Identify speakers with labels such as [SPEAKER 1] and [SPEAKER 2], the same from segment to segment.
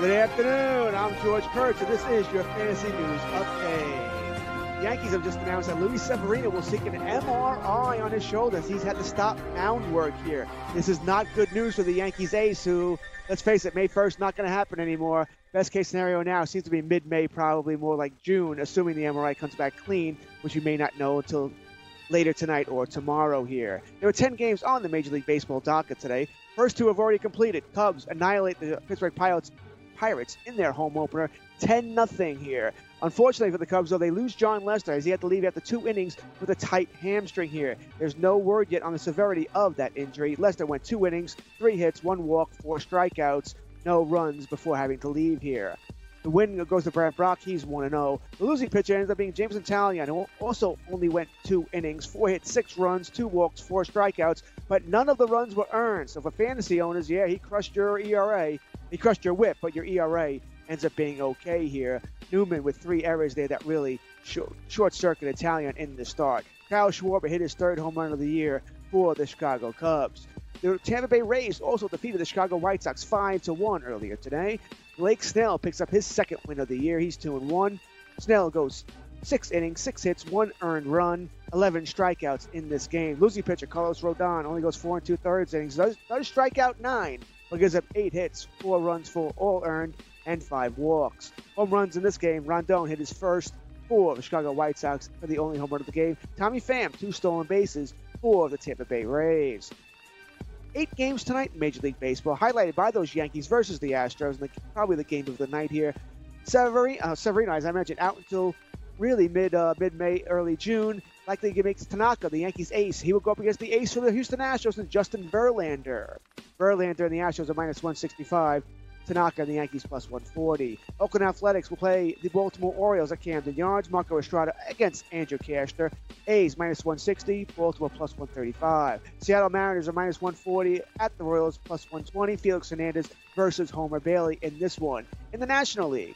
[SPEAKER 1] Good afternoon. I'm George Kurtz, and this is your fantasy news update. Yankees have just announced that Luis Severino will seek an MRI on his shoulders. He's had to stop mound work here. This is not good news for the Yankees ace, who, let's face it, May 1st not going to happen anymore. Best case scenario now seems to be mid-May, probably more like June, assuming the MRI comes back clean, which you may not know until later tonight or tomorrow here. There are 10 games on the Major League Baseball docket today. First two have already completed. Cubs annihilate the Pittsburgh Pirates Pirates in their home opener, 10 0 here. Unfortunately for the Cubs, though, they lose Jon Lester as he had to leave after two innings with a tight hamstring here. There's no word yet on the severity of that injury. Lester went two innings, three hits, one walk, four strikeouts, no runs before having to leave here. The win goes to Brad Brach. He's 1 0. The losing pitcher ends up being Jameson Taillon, who also only went two innings, four hits, six runs, two walks, four strikeouts, but none of the runs were earned. So for fantasy owners, yeah, he crushed your ERA. He crushed your whip, but your ERA ends up being okay here. Newman with three errors there that really short circuit Taillon in the start. Kyle Schwarber hit his third home run of the year for the Chicago Cubs. The Tampa Bay Rays also defeated the Chicago White Sox 5 to 1 earlier today. Blake Snell picks up his second win of the year. He's 2 and 1. Snell goes six innings, six hits, one earned run, 11 strikeouts in this game. Losing pitcher Carlos Rodon only goes four and two thirds innings, does, does strike out nine, but gives up eight hits, four runs for all earned, and five walks. Home runs in this game, Rondon hit his first for the Chicago White Sox for the only home run of the game. Tommy Pham, two stolen bases four of the Tampa Bay Rays. Eight games tonight in Major League Baseball, highlighted by those Yankees versus the Astros, and the, probably the game of the night here. Severino, uh, Severino, as I mentioned, out until really mid uh, mid May, early June. Likely to make Tanaka the Yankees ace. He will go up against the ace for the Houston Astros and Justin Verlander. Verlander and the Astros are minus 165. Tanaka and the Yankees plus 140. Oakland Athletics will play the Baltimore Orioles at Camden Yards. Marco Estrada against Andrew Cashner. A's minus 160. Baltimore plus 135. Seattle Mariners are minus 140 at the Royals plus 120. Felix Hernandez versus Homer Bailey in this one. In the National League,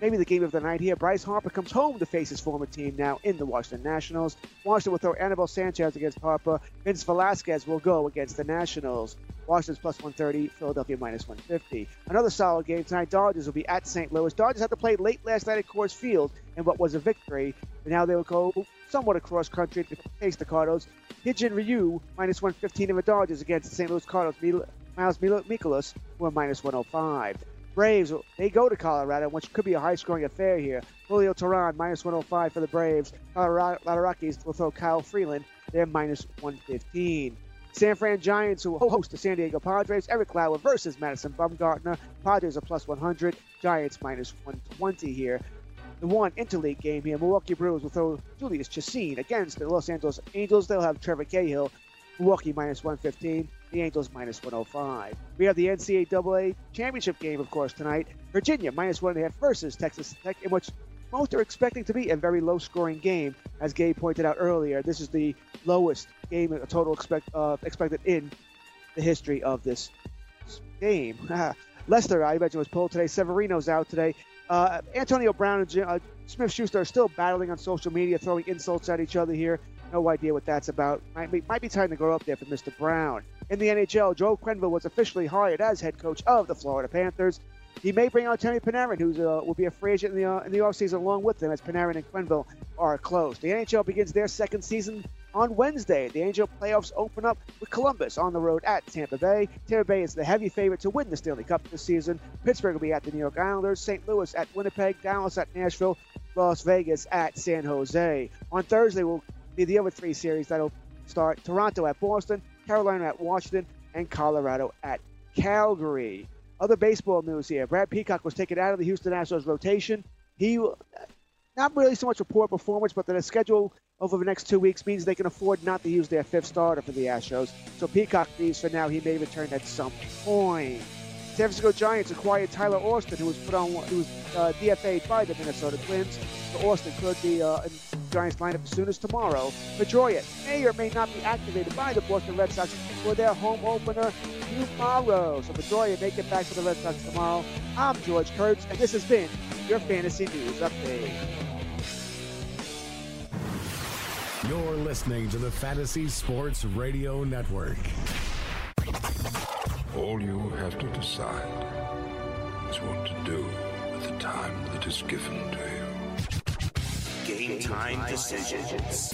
[SPEAKER 1] maybe the game of the night here. Bryce Harper comes home to face his former team now in the Washington Nationals. Washington will throw Anibal Sanchez against Harper. Vince Velasquez will go against the Nationals. Washington's plus 130, Philadelphia minus 150. Another solid game tonight. Dodgers will be at St. Louis. Dodgers had to play late last night at Coors Field in what was a victory, but now they will go somewhat across country to face the Cardinals. Hyun-Jin Ryu minus 115 of the Dodgers against the St. Louis Cardinals. Miles Mikolas who are minus 105. Braves, they go to Colorado, which could be a high-scoring affair here. Julio Teheran, minus 105 for the Braves. Colorado Rockies will throw Kyle Freeland. They're minus 115. San Fran Giants, who will host the San Diego Padres. Eric Lauer versus Madison Bumgarner. Padres are plus 100. Giants minus 120 here. The one interleague game here, Milwaukee Brewers will throw Jhoulys Chacin against the Los Angeles Angels. They'll have Trevor Cahill, Milwaukee minus 115 the Angels minus 105. We have the NCAA championship game, of course, tonight. Virginia minus one and a half versus Texas Tech, in which most are expecting to be a very low scoring game. As Gabe pointed out earlier, this is the lowest game total expect, uh, expected in the history of this game. Lester, I imagine, was pulled today. Severino's out today. Uh, Antonio Brown and uh, Smith Schuster are still battling on social media, throwing insults at each other here. No idea what that's about. Might be, might be time to go up there for Mr. Brown. In the NHL, Joe Quenneville was officially hired as head coach of the Florida Panthers. He may bring out Tony Panarin, who uh, will be a free agent in the, uh, in the offseason along with them, as Panarin and Quenneville are close. The NHL begins their second season on Wednesday. The NHL playoffs open up with Columbus on the road at Tampa Bay. Tampa Bay is the heavy favorite to win the Stanley Cup this season. Pittsburgh will be at the New York Islanders, St. Louis at Winnipeg, Dallas at Nashville, Las Vegas at San Jose. On Thursday will be the other three series that'll start Toronto at Boston, Carolina at Washington, and Colorado at Calgary. Other baseball news here. Brad Peacock was taken out of the Houston Astros rotation. He, uh, not really so much a poor performance, but the schedule over the next two weeks means they can afford not to use their fifth starter for the Astros. So Peacock leaves for now. He may return at some point. San Francisco Giants acquired Tyler Austin, who was put on, who was uh, DFA'd by the Minnesota Twins. So Austin could be uh, in Giants lineup as soon as tomorrow. Pedroia may or may not be activated by the Boston Red Sox for their home opener tomorrow. So Pedroia may get back to the Red Sox tomorrow. I'm George Kurtz, and this has been your Fantasy News Update.
[SPEAKER 2] You're listening to the Fantasy Sports Radio Network.
[SPEAKER 3] All you have to decide is what to do with the time that is given to you.
[SPEAKER 4] Game time decisions.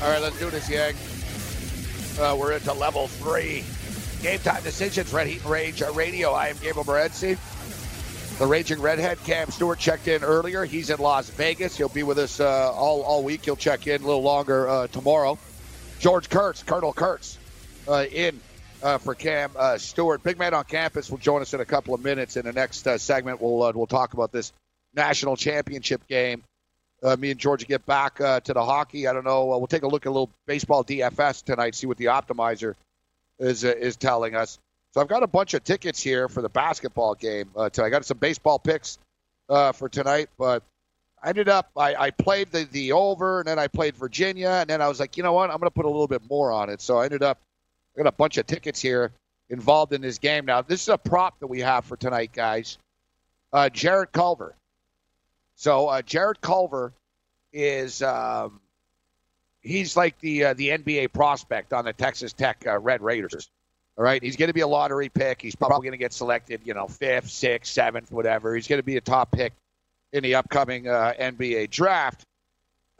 [SPEAKER 5] All right, let's do this, Yang. Uh, we're into level three. Game time decisions, Red Heat and Rage uh, Radio. I am Gabriel Morency. The Raging Redhead, Cam Stewart, checked in earlier. He's in Las Vegas. He'll be with us uh, all, all week. He'll check in a little longer uh, tomorrow. George Kurtz, Colonel Kurtz, uh, in uh, for Cam uh, Stewart. Big man on campus will join us in a couple of minutes. In the next uh, segment, we'll we'll talk about this national championship game. Me and George get back to the hockey. I don't know. We'll take a look at a little baseball DFS tonight. See what the optimizer is is telling us. So I've got a bunch of tickets here for the basketball game. Uh. I got some baseball picks uh, for tonight, but I ended up I, I played the the over, and then I played Virginia, and then I was like, you know what, I'm going to put a little bit more on it. So I ended up I got a bunch of tickets here involved in this game. Now this is a prop that we have for tonight, guys. Uh, Jarrett Culver. So uh, Jarrett Culver is um, he's like the uh, the NBA prospect on the Texas Tech uh, Red Raiders. All right, he's going to be a lottery pick. He's probably going to get selected, you know, fifth, sixth, seventh, whatever. He's going to be a top pick in the upcoming uh, NBA draft.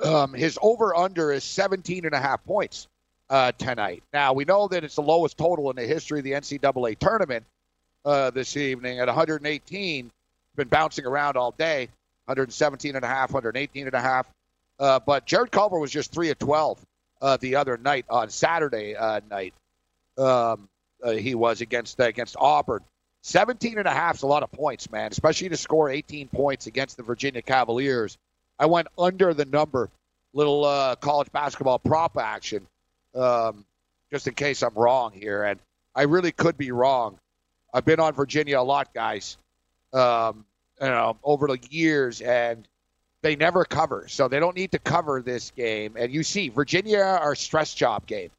[SPEAKER 5] Um, his over under is 17 and a half points uh, tonight. Now, we know that it's the lowest total in the history of the NCAA tournament uh, this evening at 118. Been bouncing around all day 117 and a half, 118 and a half. Uh, but Jarrett Culver was just 3 of 12 uh, the other night on Saturday uh, night. Um, he was against against Auburn. 17 and a half is a lot of points, man, especially to score 18 points against the Virginia Cavaliers. I went under the number, little uh, college basketball prop action, um, just in case I'm wrong here. And I really could be wrong. I've been on Virginia a lot, guys, um, you know, over the years, and they never cover. So they don't need to cover this game. And you see, Virginia are stress job game.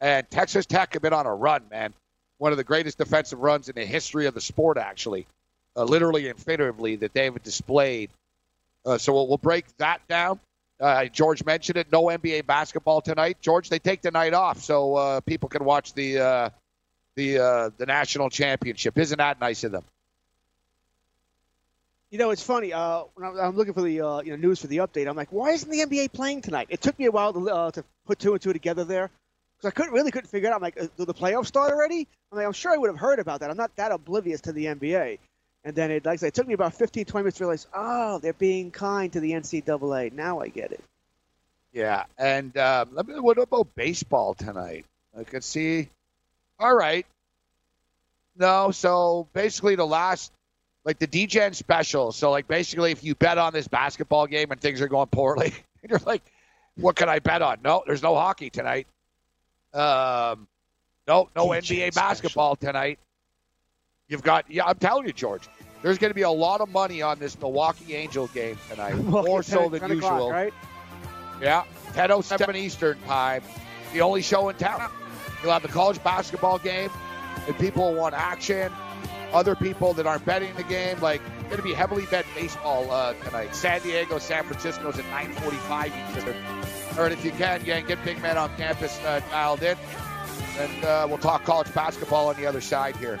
[SPEAKER 5] And Texas Tech have been on a run, man. One of the greatest defensive runs in the history of the sport, actually, uh, literally and figuratively, that they've displayed. Uh, so we'll, we'll, break that down. Uh, George mentioned it. No NBA basketball tonight. George, they take the night off so uh, people can watch the uh, the uh, the national championship. Isn't that nice of them?
[SPEAKER 1] You know, it's funny. Uh, when I'm looking for the uh, you know news for the update, I'm like, why isn't the NBA playing tonight? It took me a while to uh, to put two and two together there because I couldn't really couldn't figure it out. I'm like, do the playoffs start already? I'm like, I'm sure I would have heard about that. I'm not that oblivious to the NBA. And then it, like I said, it took me about 15, 20 minutes to realize, oh, they're being kind to the NCAA. Now I get it.
[SPEAKER 5] Yeah, and um, what about baseball tonight? I could see. All right. No, so basically the last, like the DGen special. So like basically, if you bet on this basketball game and things are going poorly, you're like, what can I bet on? No, there's no hockey tonight. Um, no, no NBA basketball tonight. You've got, yeah, I'm telling you, George, there's going to be a lot of money on this Milwaukee Angel game tonight,
[SPEAKER 1] well,
[SPEAKER 5] more so than usual.
[SPEAKER 1] O'clock, right?
[SPEAKER 5] Yeah, 10:07 Eastern time. The only show in town. You'll have the college basketball game, and people want action. Other people that aren't betting the game, like going to be heavily bet baseball uh, tonight. San Diego, San Francisco's at 9:45 Eastern. All right, if you can, yeah, get big man on campus uh, dialed in, and uh, we'll talk college basketball on the other side here.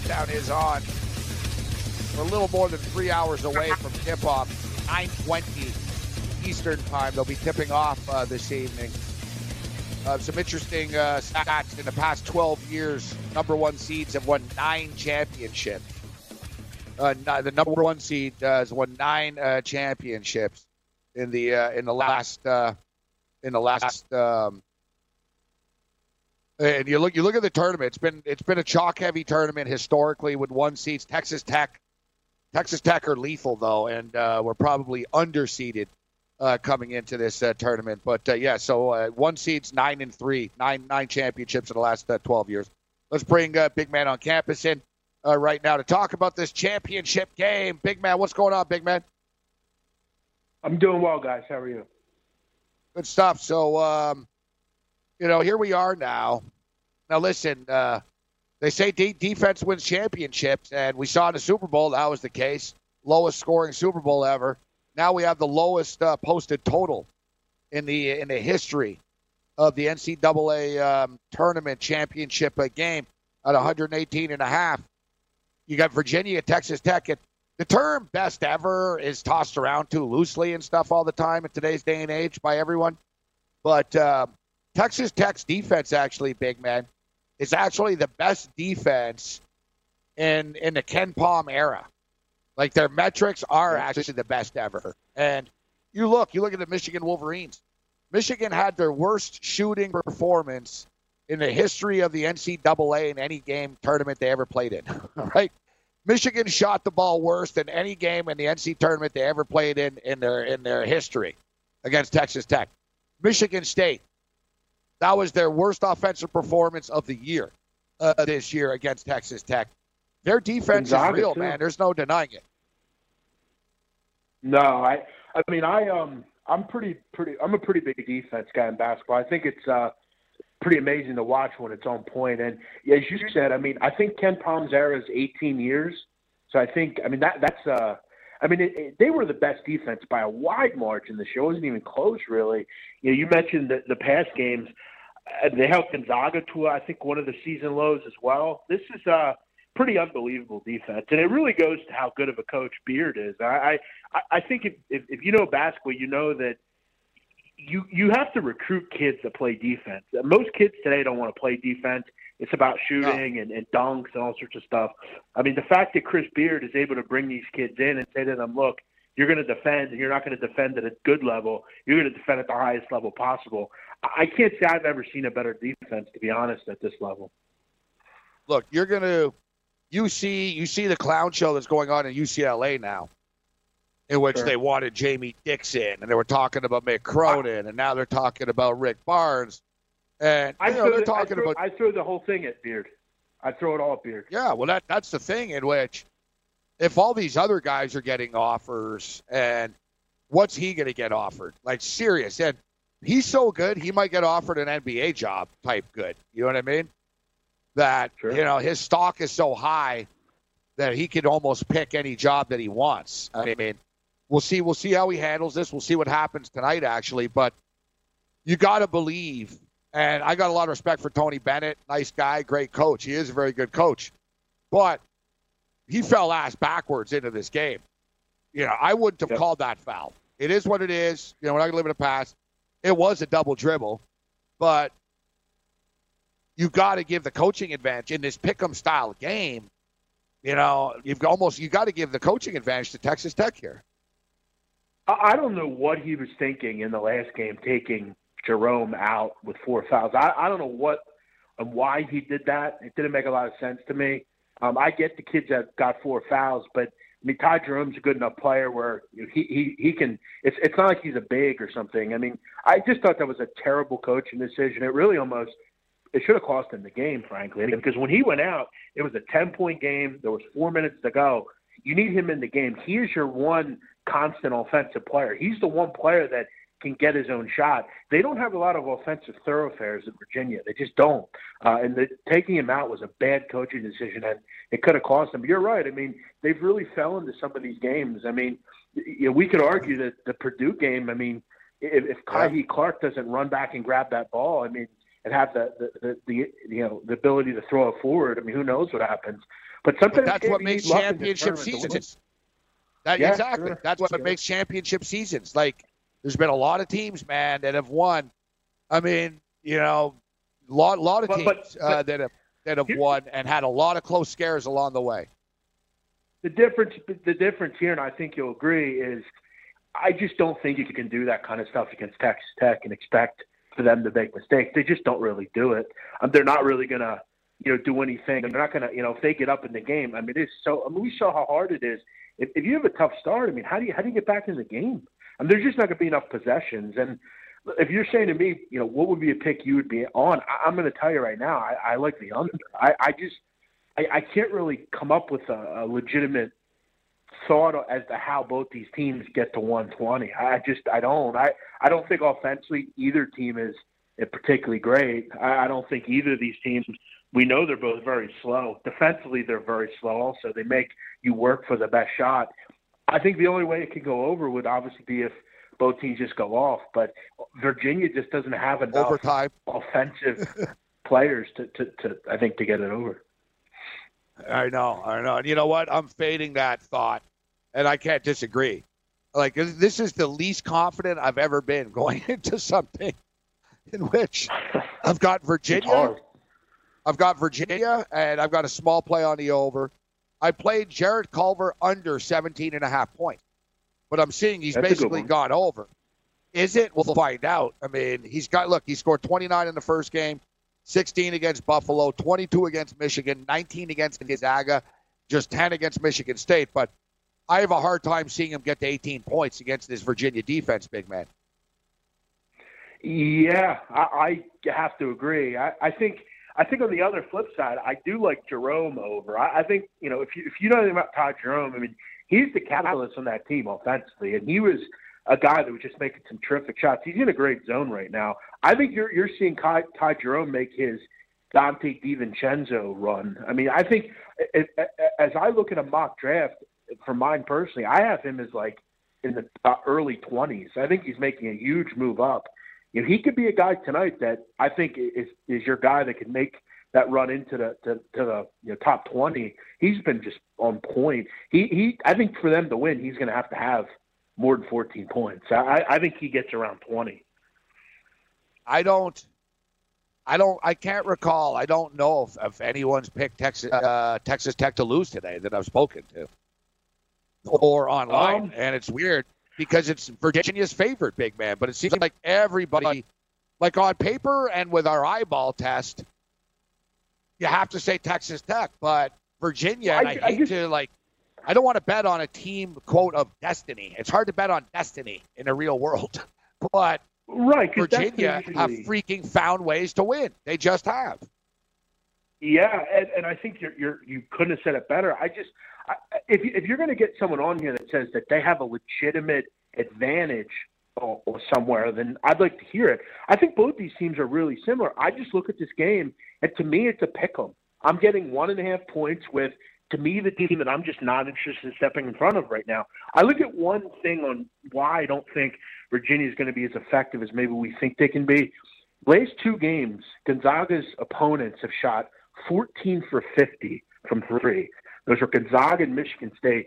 [SPEAKER 5] Countdown is on. We're a little more than three hours away from tip-off. 9:20 Eastern time. They'll be tipping off uh, this evening. Uh, some interesting uh, stats in the past 12 years. Number one seeds have won nine championships. Uh, the number one seed uh, has won nine uh, championships in the uh, in the last in the last um, And you look you look at the tournament. It's been it's been a chalk heavy tournament historically with one seeds. Texas Tech, Texas Tech are lethal though, and uh, we're probably underseeded uh, coming into this uh, tournament. But uh, yeah, so uh, one seeds nine and three, nine nine championships in the last uh, twelve years. Let's bring uh, Big Man on campus in uh, right now to talk about this championship game. Big Man, what's going on, Big Man?
[SPEAKER 6] I'm doing well, guys. How are you?
[SPEAKER 5] Good stuff. So, um, you know, here we are now. Now, listen, uh, they say de- defense wins championships, and we saw in the Super Bowl that was the case. Lowest scoring Super Bowl ever. Now we have the lowest uh, posted total in the in the history of the NCAA um, tournament championship uh, game at 118 and a half. You got Virginia, Texas Tech. At, the term best ever is tossed around too loosely and stuff all the time in today's day and age by everyone. But uh, Texas Tech's defense, actually, big man, is actually the best defense in in the KenPom era. Like their metrics are actually the best ever. And you look, you look at the Michigan Wolverines. Michigan had their worst shooting performance in the history of the NCAA in any game tournament they ever played in. right? Michigan shot the ball worse than any game in the NC tournament they ever played in in their in their history against Texas Tech. Michigan State, that was their worst offensive performance of the year uh, this year against Texas Tech. Their defense
[SPEAKER 6] Gonzaga,
[SPEAKER 5] is real,
[SPEAKER 6] too.
[SPEAKER 5] man. There's no denying it.
[SPEAKER 6] No, I I mean I um I'm pretty pretty I'm a pretty big defense guy in basketball. I think it's uh pretty amazing to watch when it's on point. And as you said, I mean I think KenPom's era is 18 years. So I think I mean that that's uh I mean it, it, they were the best defense by a wide margin year. It wasn't even close really. You know you mentioned the, the past games. Uh, they held Gonzaga to I think one of the season lows as well. This is uh pretty unbelievable defense, and it really goes to how good of a coach Beard is. I I, I think if, if if you know basketball, you know that you you have to recruit kids that play defense. Most kids today don't want to play defense. It's about shooting and, and dunks and all sorts of stuff. I mean, the fact that Chris Beard is able to bring these kids in and say to them, "Look, you're going to defend, and you're not going to defend at a good level. You're going to defend at the highest level possible." I can't say I've ever seen a better defense, to be honest, at this level.
[SPEAKER 5] Look, you're gonna you see you see the clown show that's going on in UCLA now, in which
[SPEAKER 6] Sure.
[SPEAKER 5] they wanted Jamie Dixon and they were talking about Mick Cronin and now they're talking about Rick Barnes, and
[SPEAKER 6] I
[SPEAKER 5] you know,
[SPEAKER 6] throw,
[SPEAKER 5] they're
[SPEAKER 6] the, I,
[SPEAKER 5] talking
[SPEAKER 6] throw,
[SPEAKER 5] about
[SPEAKER 6] I throw the whole thing at Beard. I throw it all at Beard.
[SPEAKER 5] yeah. Well, that that's the thing in which if all these other guys are getting offers and what's he going to get offered? Like serious, and he's so good, he might get offered an NBA job type good. You know what I mean? That
[SPEAKER 6] Sure.
[SPEAKER 5] you know his stock is so high that he could almost pick any job that he wants. I mean, we'll see. We'll see how he handles this. We'll see what happens tonight, actually. But you got to believe, and I got a lot of respect for Tony Bennett. Nice guy, great coach. He is a very good coach, but he fell ass backwards into this game. You know, I wouldn't have
[SPEAKER 6] Yep.
[SPEAKER 5] called that foul. It is what it is. You know, we're not going to live in the past. It was a double dribble, but you got to give the coaching advantage in this pick'em style game. You know, you've almost you got to give the coaching advantage to Texas Tech here.
[SPEAKER 6] I I don't know what he was thinking in the last game, taking Jerome out with four fouls. I, I don't know what and why he did that. It didn't make a lot of sense to me. Um, I get the kids that got four fouls, but I mean, Ty Jerome's a good enough player where he he he can. It's it's not like he's a big or something. I mean, I just thought that was a terrible coaching decision. It really almost it should have cost him the game, frankly, because when he went out, it was a ten point game. There was four minutes to go. You need him in the game. He is your one constant offensive player. He's the one player that can get his own shot. They don't have a lot of offensive thoroughfares in Virginia. They just don't. Uh, and the, taking him out was a bad coaching decision, and it could have cost them. But you're right. I mean, they've really fell into some of these games. I mean, you know, we could argue that the Purdue game. I mean, if, if Kyrie Clark doesn't run back and grab that ball, I mean, and have the the, the the you know the ability to throw it forward, I mean, who knows what happens? But
[SPEAKER 5] But
[SPEAKER 6] sometimes
[SPEAKER 5] that's what makes championship
[SPEAKER 6] this tournament to win.
[SPEAKER 5] seasons. That,
[SPEAKER 6] Yeah,
[SPEAKER 5] exactly.
[SPEAKER 6] sure.
[SPEAKER 5] That's what makes championship seasons. Like, there's been a lot of teams, man, that have won. I mean, you know, lot lot of
[SPEAKER 6] But-
[SPEAKER 5] teams
[SPEAKER 6] but-
[SPEAKER 5] uh, that have that have won and had a lot of close scares along the way.
[SPEAKER 6] The difference, the difference here, and I think you'll agree, is I just don't think you can do that kind of stuff against Texas Tech and expect for them to make mistakes. They just don't really do it. Um, they're not really gonna, you know, do anything. They're not gonna, you know, if they get up in the game. I mean, it's so. I mean, we saw how hard it is. If, if you have a tough start, I mean, how do you how do you get back in the game? Mean, there's just not gonna be enough possessions. And if you're saying to me, you know, what would be a pick you would be on? I, am going to tell you right now, I, I like the under. I, I just, I, I can't really come up with a, a legitimate thought as to how both these teams get to 120. I just, I don't. I, I don't think offensively either team is particularly great. I, I don't think either of these teams. We know they're both very slow. Defensively, they're very slow. Also, they make you work for the best shot. I think the only way it could go over would obviously be if both teams just go off. But Virginia just doesn't have enough
[SPEAKER 5] Overtime.
[SPEAKER 6] offensive players to, to, to, I think, to get it over.
[SPEAKER 5] I know, I know. And you know what? I'm fading that thought, and I can't disagree. Like this is the least confident I've ever been going into something in which I've got Virginia. I've got Virginia, and I've got a small play on the over. I played Jarrett Culver under 17 and a half points but I'm seeing he's That's basically gone over. Is it? We'll find out. I mean, he's got look. He scored 29 in the first game, 16 against Buffalo, 22 against Michigan, 19 against Gonzaga, just 10 against Michigan State. But I have a hard time seeing him get to 18 points against this Virginia defense, big man.
[SPEAKER 6] Yeah, I, I have to agree. I, I think I think on the other flip side, I do like Jerome over. I, I think you know if you if you know anything about Todd Jerome, I mean he's the catalyst on that team offensively, and he was a guy that was just making some terrific shots. He's in a great zone right now. I think you're you're seeing Ty, Ty Jerome make his Donte DiVincenzo run. I mean, I think it, as I look at a mock draft for mine personally, I have him as like in the uh, early 20s. I think he's making a huge move up. You know, he could be a guy tonight that I think is is your guy that can make that run into the to, to the you know, top twenty, he's been just on point. He he I think for them to win, he's going to have to have more than fourteen points. I I think he gets around twenty.
[SPEAKER 5] I don't. I don't. I can't recall. I don't know if, if anyone's picked Texas uh, Texas Tech to lose today that I've spoken to, or online. Um, and it's weird because it's Virginia's favorite big man, but it seems like everybody, like on paper and with our eyeball test, you have to say Texas Tech, but Virginia, I, I, I hate just, to like, I don't want to bet on a team quote of destiny. It's hard to bet on destiny in the real world, but
[SPEAKER 6] right,
[SPEAKER 5] Virginia have freaking found ways to win. They just have.
[SPEAKER 6] Yeah, and, and I think you're, you're you couldn't have said it better. I just if if you're going to get someone on here that says that they have a legitimate advantage or, or somewhere, then I'd like to hear it. I think both these teams are really similar. I just look at this game, and to me, it's a pick 'em. I'm getting one and a half points with, to me, the team that I'm just not interested in stepping in front of right now. I look at one thing on why I don't think Virginia is going to be as effective as maybe we think they can be. Last two games, Gonzaga's opponents have shot 14 for 50 from three. Those are Gonzaga and Michigan State.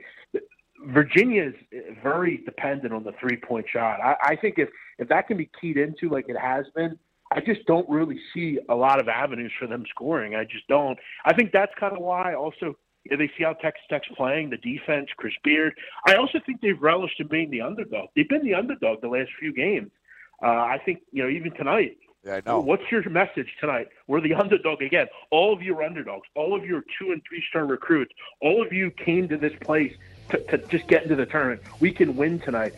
[SPEAKER 6] Virginia is very dependent on the three point shot. I, I think if, if that can be keyed into like it has been, I just don't really see a lot of avenues for them scoring. I just don't. I think that's kind of why also they see how Texas Tech's playing, the defense, Chris Beard. I also think they've relished in being the underdog. They've been the underdog the last few games. Uh, I think, you know, even tonight,
[SPEAKER 5] yeah, I know.
[SPEAKER 6] What's your message tonight? We're the underdog again. All of you are underdogs. All of you are two and three star recruits. All of you came to this place to, to just get into the tournament. We can win tonight.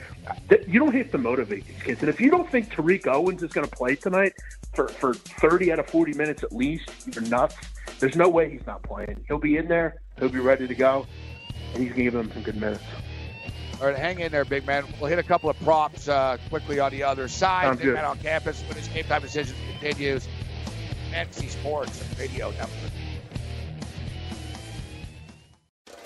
[SPEAKER 6] You don't have to motivate these kids. And if you don't think Tariq Owens is going to play tonight for, for 30 out of 40 minutes at least, you're nuts. There's no way he's not playing. He'll be in there. He'll be ready to go. And he's going to give them some good minutes.
[SPEAKER 5] All right, hang in there, big man. We'll hit a couple of props uh, quickly on the other side.
[SPEAKER 6] Sounds big
[SPEAKER 5] man on campus when his game time decision continues. NC Sports Radio Network.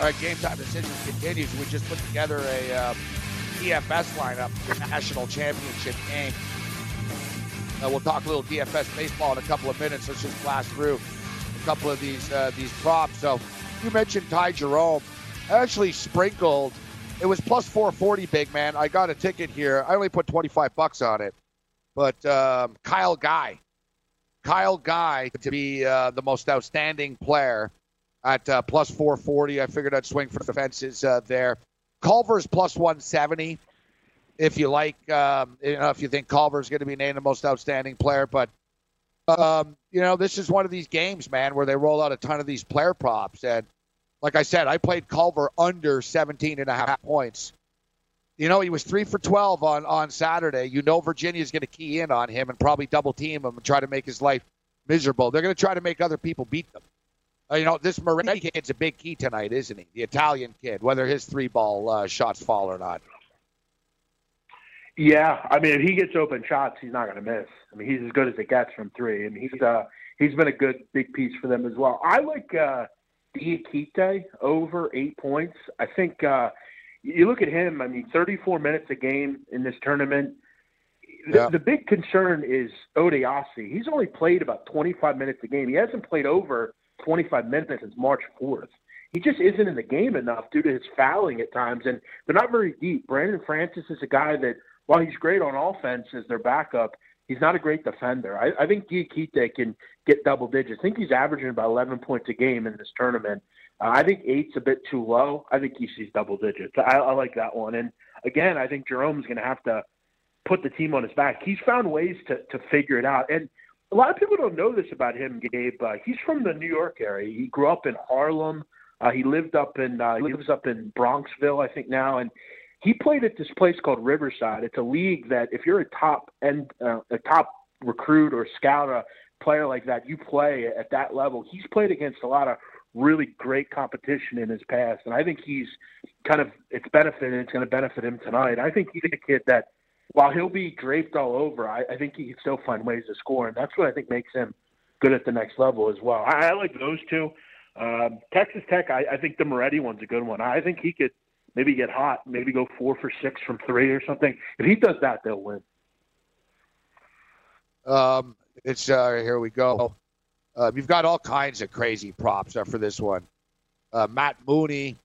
[SPEAKER 5] All right, game time decisions continues. We just put together a um, DFS lineup for the national championship game. Uh, we'll talk a little DFS baseball in a couple of minutes. Let's just blast through a couple of these uh, these props. So you mentioned Ty Jerome. I actually sprinkled. It was plus 440, big man. I got a ticket here. I only put 25 bucks on it, but um, Kyle Guy, Kyle Guy to be uh, the most outstanding player at uh, plus 440. I figured I'd swing for the fences uh, there. Culver's plus 170. If you like, um, you know, if you think Culver's going to be named the most outstanding player, but um, you know, this is one of these games, man, where they roll out a ton of these player props. And like I said, I played Culver under 17 and a half points. You know, he was three for 12 on, on Saturday. You know, Virginia's going to key in on him and probably double team him and try to make his life miserable. They're going to try to make other people beat them. Uh, you know, this Moretti kid's a big key tonight, isn't he? The Italian kid, whether his three ball uh, shots fall or not.
[SPEAKER 6] Yeah, I mean, if he gets open shots, he's not going to miss. I mean, he's as good as it gets from three. Mean, he's uh, he's been a good big piece for them as well. I like uh, Diakite over eight points. I think uh, you look at him. I mean, 34 minutes a game in this tournament. The,
[SPEAKER 5] Yeah.
[SPEAKER 6] the big concern is Odiase. He's only played about 25 minutes a game. He hasn't played over 25 minutes since March 4th. He just isn't in the game enough due to his fouling at times, and they're not very deep. Brandon Francis is a guy that, while he's great on offense as their backup, he's not a great defender. I, I think Diakite can get double digits. I think he's averaging about 11 points a game in this tournament. Uh, I think eight's a bit too low. I think he sees double digits. I, I like that one. And again, I think Jerome's going to have to put the team on his back. He's found ways to to figure it out. And a lot of people don't know this about him, Gabe. Uh, he's from the New York area. He grew up in Harlem. Uh, he lived up in uh, he lives up in Bronxville, I think now, and he played at this place called Riverside. It's a league that if you're a top end uh, a top recruit or scout, a player like that, you play at that level. He's played against a lot of really great competition in his past, and I think he's kind of it's benefited. It's going to benefit him tonight. I think he's a kid that while he'll be draped all over, I, I think he can still find ways to score, and that's what I think makes him good at the next level as well. I, I like those two. Um, Texas Tech, I, I think the Moretti one's a good one. I think he could maybe get hot, maybe go four for six from three or something. If he does that, they'll win.
[SPEAKER 5] Um, it's uh, here we go. Uh, you've got all kinds of crazy props for this one. Uh, Matt Mooney,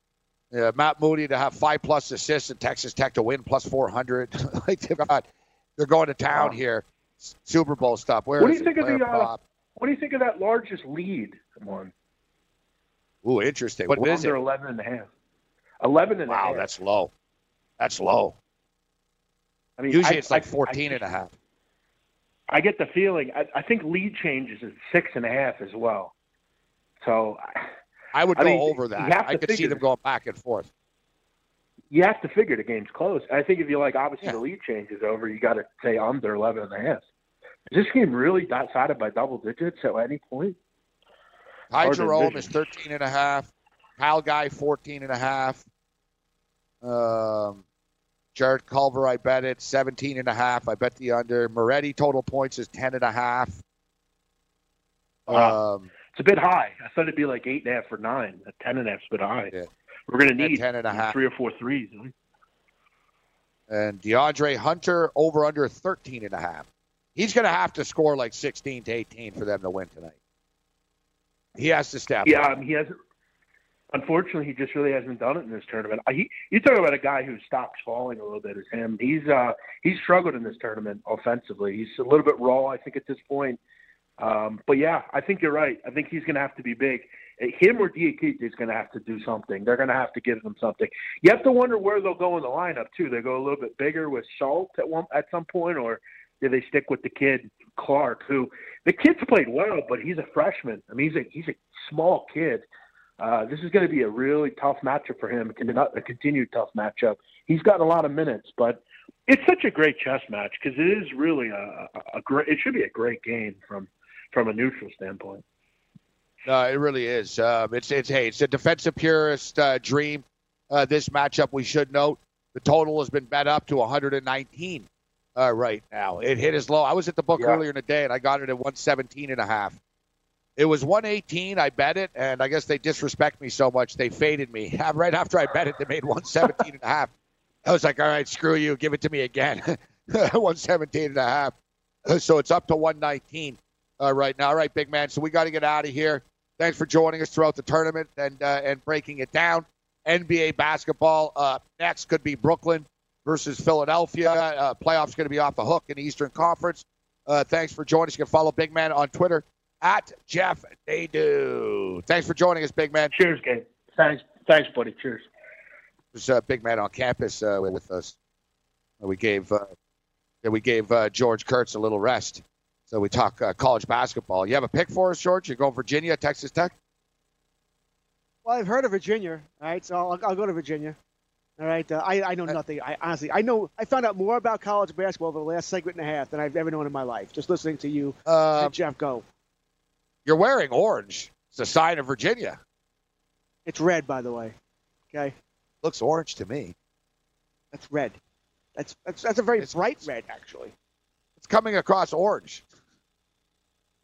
[SPEAKER 5] uh, Matt Mooney to have five plus assists and Texas Tech to win plus four hundred. like they've got, they're going to town
[SPEAKER 6] Wow.
[SPEAKER 5] here. Super Bowl stuff. Where
[SPEAKER 6] What do you think of the, uh. What do you think of that largest lead one?
[SPEAKER 5] Ooh, interesting.
[SPEAKER 6] But
[SPEAKER 5] What is it?
[SPEAKER 6] under 11 and a half. 11 and a
[SPEAKER 5] Wow, that's low. That's low.
[SPEAKER 6] I mean,
[SPEAKER 5] Usually
[SPEAKER 6] I-
[SPEAKER 5] it's like
[SPEAKER 6] I-
[SPEAKER 5] 14
[SPEAKER 6] I,
[SPEAKER 5] and a half.
[SPEAKER 6] I get the feeling. I, I think lead changes at six and a half as well. So
[SPEAKER 5] I would
[SPEAKER 6] I
[SPEAKER 5] go
[SPEAKER 6] mean,
[SPEAKER 5] over that. I could see them going back and forth.
[SPEAKER 6] you have to figure the game's close. I think if you like, obviously
[SPEAKER 5] Yeah.
[SPEAKER 6] the lead changes over, you got to say under 11 and a half. Is this game really decided by double digits at any point?
[SPEAKER 5] Ty
[SPEAKER 6] Hard
[SPEAKER 5] Jerome is 13 and a half. Kyle Guy 14 and a half. Um, Jarrett Culver, I bet it 17 and a half. I bet the under. Moretti total points is 10 and a half.
[SPEAKER 6] Wow.
[SPEAKER 5] Um,
[SPEAKER 6] It's a bit high. I thought it'd be like eight and a half or nine. A ten and a half's a bit high.
[SPEAKER 5] Yeah.
[SPEAKER 6] We're going to need
[SPEAKER 5] 10 and a half.
[SPEAKER 6] three or four threes.
[SPEAKER 5] and DeAndre Hunter over under 13 and a half. He's going to have to score like 16 to 18 for them to win tonight. He has to step
[SPEAKER 6] Yeah,
[SPEAKER 5] up.
[SPEAKER 6] he hasn't. Unfortunately, he just really hasn't done it in this tournament. He, you talk about a guy whose stock's falling a little bit. Is him? He's uh, he's struggled in this tournament offensively. He's a little bit raw, I think, at this point. Um, but yeah, I think you're right. I think he's going to have to be big. Him or Diakite is going to have to do something. They're going to have to give him something. You have to wonder where they'll go in the lineup too. They go a little bit bigger with Schultz at one at some point, or do they stick with the kid Clark, who the kid's played well, but he's a freshman. I mean, he's a he's a small kid. Uh, this is going to be a really tough matchup for him, a continued tough matchup. He's gotten a lot of minutes, but it's such a great chess match because it is really a, a, a great. It should be a great game from from a neutral standpoint.
[SPEAKER 5] No, it really is. Um, it's it's hey, it's a defensive purist uh, dream. Uh, this matchup, we should note, the total has been bet up to 119 uh, right now. It hit as low. I was at the book
[SPEAKER 6] Yeah.
[SPEAKER 5] earlier in the day, and I got it at 117 and a half. It was 118. I bet it, and I guess they disrespect me so much they faded me. Right after I bet it, they made 117 and a half. I was like, all right, screw you, give it to me again. 117 and a half. So it's up to 119 uh, right now. All right, big man. So we got to get out of here. Thanks for joining us throughout the tournament and uh, and breaking it down. NBA basketball uh, next could be Brooklyn versus Philadelphia. Uh, playoffs going to be off the hook in the Eastern Conference. Uh, thanks for joining us. You can follow Big Man on Twitter at Jeff Nadu. Thanks for joining us, Big Man.
[SPEAKER 6] Cheers, Gabe. Thanks, thanks, buddy. Cheers.
[SPEAKER 5] There's a Big Man on campus uh, with us. We gave uh, we gave uh, George Kurtz a little rest. So we talk uh, college basketball. You have a pick for us, George? You go Virginia, Texas Tech?
[SPEAKER 1] Well, I've heard of Virginia, all right? So I'll, I'll go to Virginia. All right, uh, I, I know nothing. I honestly, I know I found out more about college basketball over the last segment and a half than I've ever known in my life. Just listening to you,
[SPEAKER 5] Uh,
[SPEAKER 1] Jeff, go.
[SPEAKER 5] you're wearing orange. It's a sign of Virginia.
[SPEAKER 1] It's red, by the way. Okay,
[SPEAKER 5] Looks orange to me.
[SPEAKER 1] that's red. That's that's, that's a very
[SPEAKER 5] It's-
[SPEAKER 1] bright red, actually.
[SPEAKER 5] It's coming across orange.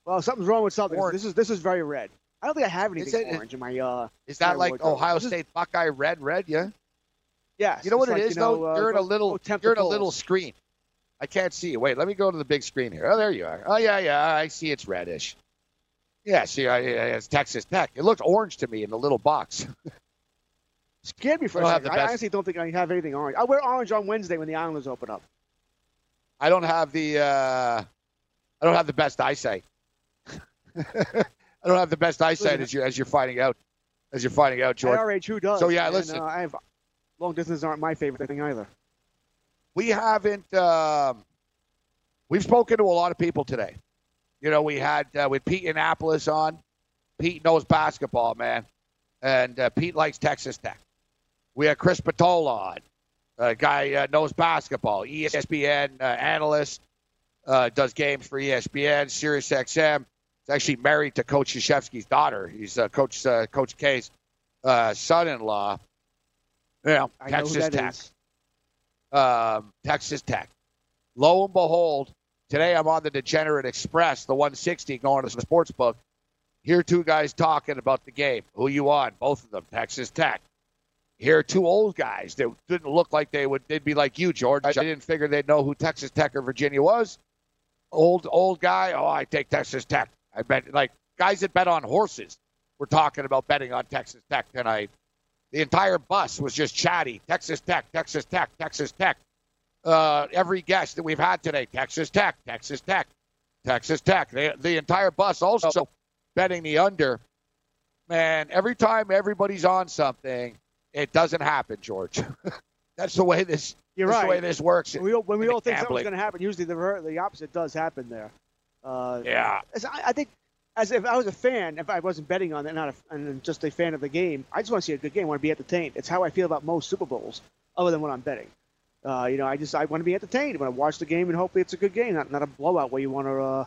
[SPEAKER 1] Well, something's wrong with something.
[SPEAKER 5] Orange.
[SPEAKER 1] This is this is very red. I don't think I have anything
[SPEAKER 5] it-
[SPEAKER 1] orange in my. Uh,
[SPEAKER 5] Is that like
[SPEAKER 1] wardrobe.
[SPEAKER 5] Ohio
[SPEAKER 1] This is-
[SPEAKER 5] State Buckeye red, red? Yeah.
[SPEAKER 1] yes.
[SPEAKER 5] You know what
[SPEAKER 1] it's
[SPEAKER 5] it
[SPEAKER 1] like,
[SPEAKER 5] is
[SPEAKER 1] you know,
[SPEAKER 5] though?
[SPEAKER 1] uh,
[SPEAKER 5] you're in a little.
[SPEAKER 1] go tempt
[SPEAKER 5] You're in a little screen. I can't see you. Wait, let me go to the big screen here. Oh, there you are. Oh yeah, yeah. I see it's reddish. Yeah, see, I, I- it's Texas Tech. It looks orange to me in the little box.
[SPEAKER 1] Scared me for a second. I honestly don't think I have anything orange. I'll wear orange on Wednesday when the Islanders open up.
[SPEAKER 5] I don't have the. Uh, I don't have the best eyesight. I don't have the best eyesight as you as you're finding out. As you're finding out, George.
[SPEAKER 1] IRH, who does?
[SPEAKER 5] So, yeah,
[SPEAKER 1] And,
[SPEAKER 5] listen.
[SPEAKER 1] uh, I have long distance aren't my favorite thing either.
[SPEAKER 5] we haven't um, we've spoken to a lot of people today you know we had uh, with pete annapolis on pete knows basketball man and uh, pete likes texas tech we had chris spatola on a guy uh, knows basketball espn uh, analyst uh, does games for espn sirius xm he's actually married to coach Krzyzewski's daughter he's uh, coach uh, coach k's uh, son-in-law you know
[SPEAKER 1] I know
[SPEAKER 5] texas
[SPEAKER 1] who
[SPEAKER 5] tech um, Texas Tech. Lo and behold, today I'm on the Degenerate Express, the 160, going to the sports book. Here, two guys talking about the game. Who you on? Both of them, Texas Tech. Here, are two old guys that didn't look like they would. They'd be like you, George. I didn't figure they'd know who Texas Tech or Virginia was. Old, old guy. Oh, I take Texas Tech. I bet like guys that bet on horses. We're talking about betting on Texas Tech tonight. The entire bus was just chatty. Texas Tech, Texas Tech, Texas Tech. Uh, every guest that we've had today, Texas Tech, Texas Tech, Texas Tech. The, the entire bus also betting the under. Man, every time everybody's on something, it doesn't happen, George. that's the way this.
[SPEAKER 1] You're right.
[SPEAKER 5] the way this works.
[SPEAKER 1] When we, all- when we all think
[SPEAKER 5] gambling.
[SPEAKER 1] something's going to happen, usually the the opposite does happen there. Uh,
[SPEAKER 5] Yeah.
[SPEAKER 1] as I, I think, as if I was a fan, if I wasn't betting on it, not a, and just a fan of the game, I just want to see a good game. I want to be entertained. It's how I feel about most Super Bowls, other than when I'm betting. Uh, you know, I just I want to be entertained. I want to watch the game and hopefully it's a good game, not not a blowout where you want to, uh,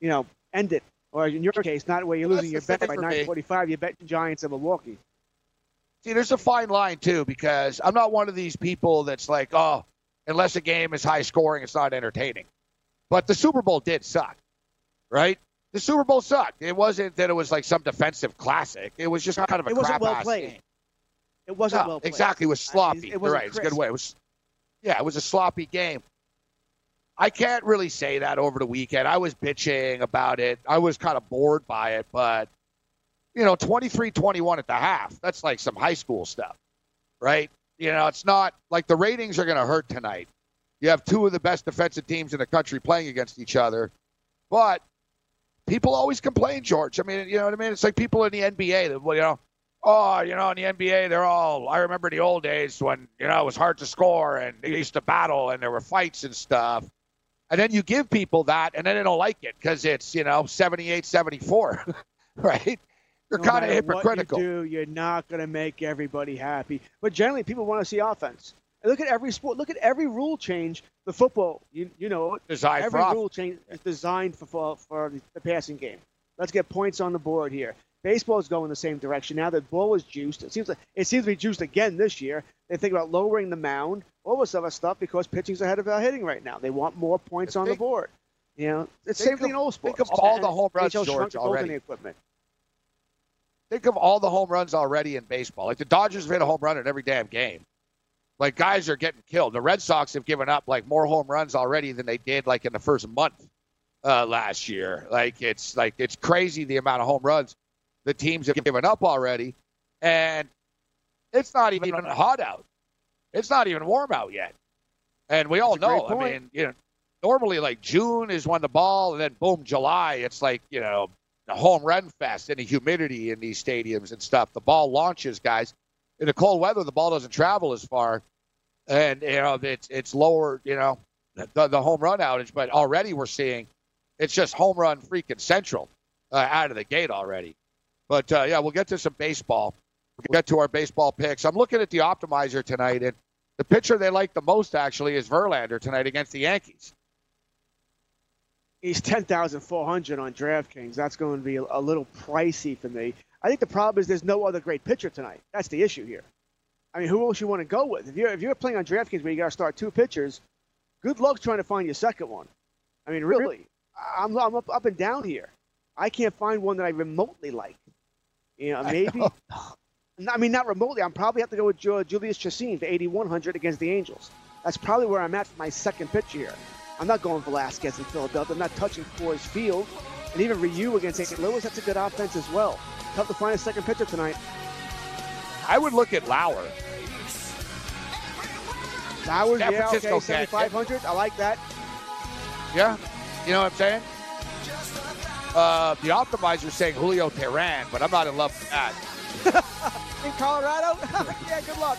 [SPEAKER 1] you know, end it. Or in your case, not where you're
[SPEAKER 5] Well,
[SPEAKER 1] losing your bet by
[SPEAKER 5] for me.
[SPEAKER 1] 9:45. You bet the Giants and Milwaukee.
[SPEAKER 5] See, there's a fine line too because I'm not one of these people that's like, oh, unless a game is high scoring, it's not entertaining. But the Super Bowl did suck, right? The Super Bowl sucked. It wasn't that it was like some defensive classic. It was just kind of a
[SPEAKER 1] It wasn't well played.
[SPEAKER 5] game.
[SPEAKER 1] It wasn't
[SPEAKER 5] No,
[SPEAKER 1] well played.
[SPEAKER 5] exactly. It was
[SPEAKER 1] I-
[SPEAKER 5] sloppy.
[SPEAKER 1] it
[SPEAKER 5] You're
[SPEAKER 1] wasn't
[SPEAKER 5] right. It's a good way. It was, yeah, it was a sloppy game. I can't really say that over the weekend. I was bitching about it. I was kind of bored by it, but you know, 23-21 at the half. That's like some high school stuff, right? You know, it's not like the ratings are going to hurt tonight. You have two of the best defensive teams in the country playing against each other, but people always complain, George. I mean, you know what I mean? It's like people in the NBA that, well, you know, oh, you know, in the NBA, they're all, I remember the old days when, you know, it was hard to score and they used to battle and there were fights and stuff. And then you give people that and then they don't like it because it's, you know, 78 74, right? You're
[SPEAKER 1] No
[SPEAKER 5] kind of hypocritical.
[SPEAKER 1] You do, you're not going to make everybody happy. But generally, people want to see offense. And look at every sport. Look at every rule change. The football, you you know,
[SPEAKER 5] Designed
[SPEAKER 1] every rule change is designed for, for for the passing game. Let's get points on the board here. Baseball is going the same direction now. The ball is juiced. It seems like it seems to be juiced again this year. They think about lowering the mound, all this other stuff because pitching's ahead of our hitting right now. They want more points
[SPEAKER 5] I
[SPEAKER 1] on the board. You know, it's
[SPEAKER 5] Think
[SPEAKER 1] same thing in all sports.
[SPEAKER 5] think of all the home runs,
[SPEAKER 1] NHL
[SPEAKER 5] George, already.
[SPEAKER 1] equipment.
[SPEAKER 5] Think of all the home runs already in baseball. Like the Dodgers have hit a home run in every damn game. Like guys are getting killed. The Red Sox have given up like more home runs already than they did like in the first month uh, last year. Like it's like it's crazy the amount of home runs the teams have given up already, and it's not even hot out. It's not even warm out yet, and we all
[SPEAKER 1] That's
[SPEAKER 5] know. I mean, you know, normally like June is when the ball, and then boom, July. It's like you know the home run fest and the humidity in these stadiums and stuff. The ball launches, guys. In the cold weather, the ball doesn't travel as far, and you know it's it's lower. You know the the home run outage, but already we're seeing it's just home run freaking central uh, out of the gate already. But uh, yeah, we'll get to some baseball. We'll get to our baseball picks. I'm looking at the optimizer tonight, and the pitcher they like the most actually is Verlander tonight against the Yankees.
[SPEAKER 1] He's ten thousand four hundred on DraftKings. That's going to be a, a little pricey for me. I think the problem is there's no other great pitcher tonight. That's the issue here. I mean, who else you want to go with? If you're if you're playing on DraftKings where you got to start two pitchers, good luck trying to find your second one. I mean, really, I'm I'm up up and down here. I can't find one that I remotely like. You know, maybe. I mean, not remotely. I'm probably have to go with Jhoulys Chacín for 8,100 against the Angels. That's probably where I'm at for my second pitcher here. I'm not going Velasquez in Philadelphia. I'm not touching Coors Field. And even Ryu against St. Louis, that's a good offense as well. Tough to find a second pitcher tonight.
[SPEAKER 5] I would look at Lauer.
[SPEAKER 1] Bowers,
[SPEAKER 5] San
[SPEAKER 1] yeah,
[SPEAKER 5] Francisco
[SPEAKER 1] okay, 7,500. I like that.
[SPEAKER 5] Yeah, you know what I'm saying. Uh, the optimizer's saying Julio Teheran, but I'm not in love with that.
[SPEAKER 1] In Colorado? yeah, good luck.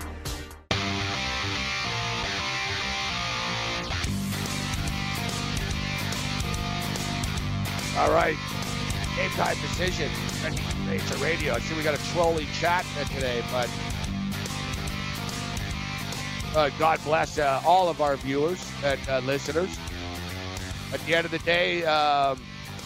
[SPEAKER 5] All right, game time decision. It's a radio. I see we got a trolley chat today, but uh, God bless uh, all of our viewers and uh, listeners. At the end of the day, um,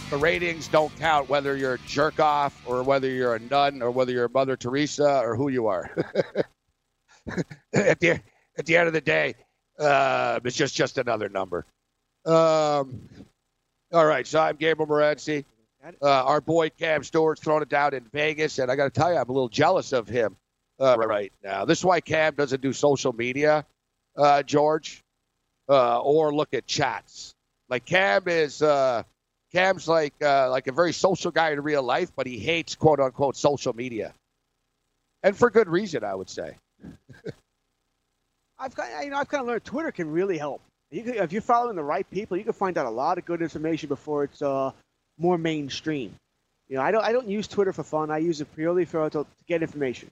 [SPEAKER 5] the ratings don't count whether you're a jerk off or whether you're a nun or whether you're Mother Teresa or who you are. at the at the end of the day, uh, it's just just another number. Um, all right, so I'm Gabriel Morency. Uh, our boy Cam Stewart's throwing it down in Vegas, and I got to tell you, I'm a little jealous of him uh, right now. This is why Cam doesn't do social media, uh, George, uh, or look at chats. Like Cam is, uh, Cam's like uh, like a very social guy in real life, but he hates quote unquote social media, and for good reason, I would say.
[SPEAKER 1] I've got, you know, I've kind of learned Twitter can really help. You can, if you're following the right people, you can find out a lot of good information before it's uh, more mainstream. You know, I don't, I don't use Twitter for fun. I use it purely for to, to get information.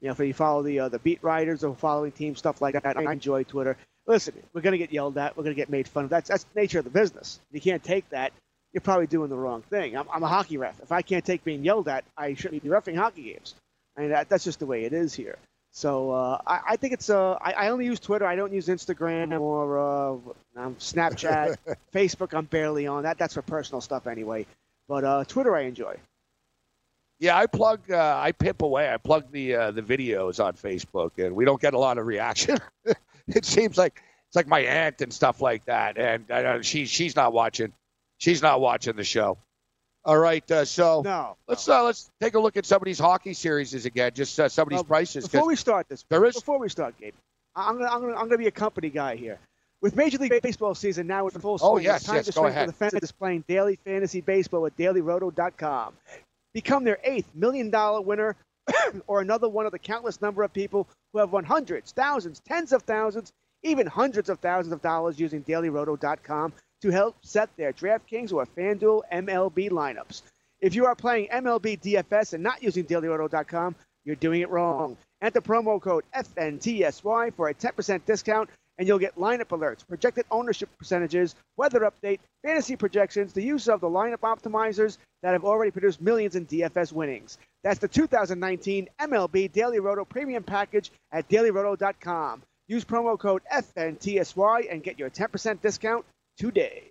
[SPEAKER 1] You know, if you follow the uh, the beat writers or following team stuff like that, I enjoy Twitter. Listen, we're gonna get yelled at. We're gonna get made fun of. That's that's the nature of the business. You can't take that. You're probably doing the wrong thing. I'm, I'm a hockey ref. If I can't take being yelled at, I shouldn't be refing hockey games. I mean, that, that's just the way it is here. So uh, I, I think it's. Uh, I, I only use Twitter. I don't use Instagram or uh, um, Snapchat, Facebook. I'm barely on that. That's for personal stuff anyway. But uh, Twitter, I enjoy.
[SPEAKER 5] Yeah, I plug, uh, I pimp away. I plug the uh, the videos on Facebook, and we don't get a lot of reaction. it seems like it's like my aunt and stuff like that, and uh, she she's not watching. She's not watching the show. All right, uh, so
[SPEAKER 1] No.
[SPEAKER 5] let's uh, let's take a look at some of these hockey series again. Just uh, some of these prices.
[SPEAKER 1] Before we start this,
[SPEAKER 5] there is-
[SPEAKER 1] before we start, Gabe, I'm gonna, I'm gonna, I'm gonna be a company guy here. With Major League Baseball season now in full swing,
[SPEAKER 5] Oh, yes,
[SPEAKER 1] it's time
[SPEAKER 5] yes,
[SPEAKER 1] to
[SPEAKER 5] go
[SPEAKER 1] swing
[SPEAKER 5] ahead.
[SPEAKER 1] for the fence is playing daily fantasy baseball at dailyroto.com. Become their eighth million dollar winner, or another one of the countless number of people who have won hundreds, thousands, tens of thousands, even hundreds of thousands of dollars using dailyroto.com to help set their DraftKings or FanDuel MLB lineups. If you are playing MLB DFS and not using dailyroto.com, you're doing it wrong. Enter promo code FNTSY for a 10% discount and you'll get lineup alerts, projected ownership percentages, weather update, fantasy projections, the use of the lineup optimizers that have already produced millions in DFS winnings. That's the 2019 MLB Daily Roto Premium Package at dailyroto.com. Use promo code FNTSY and get your 10% discount today.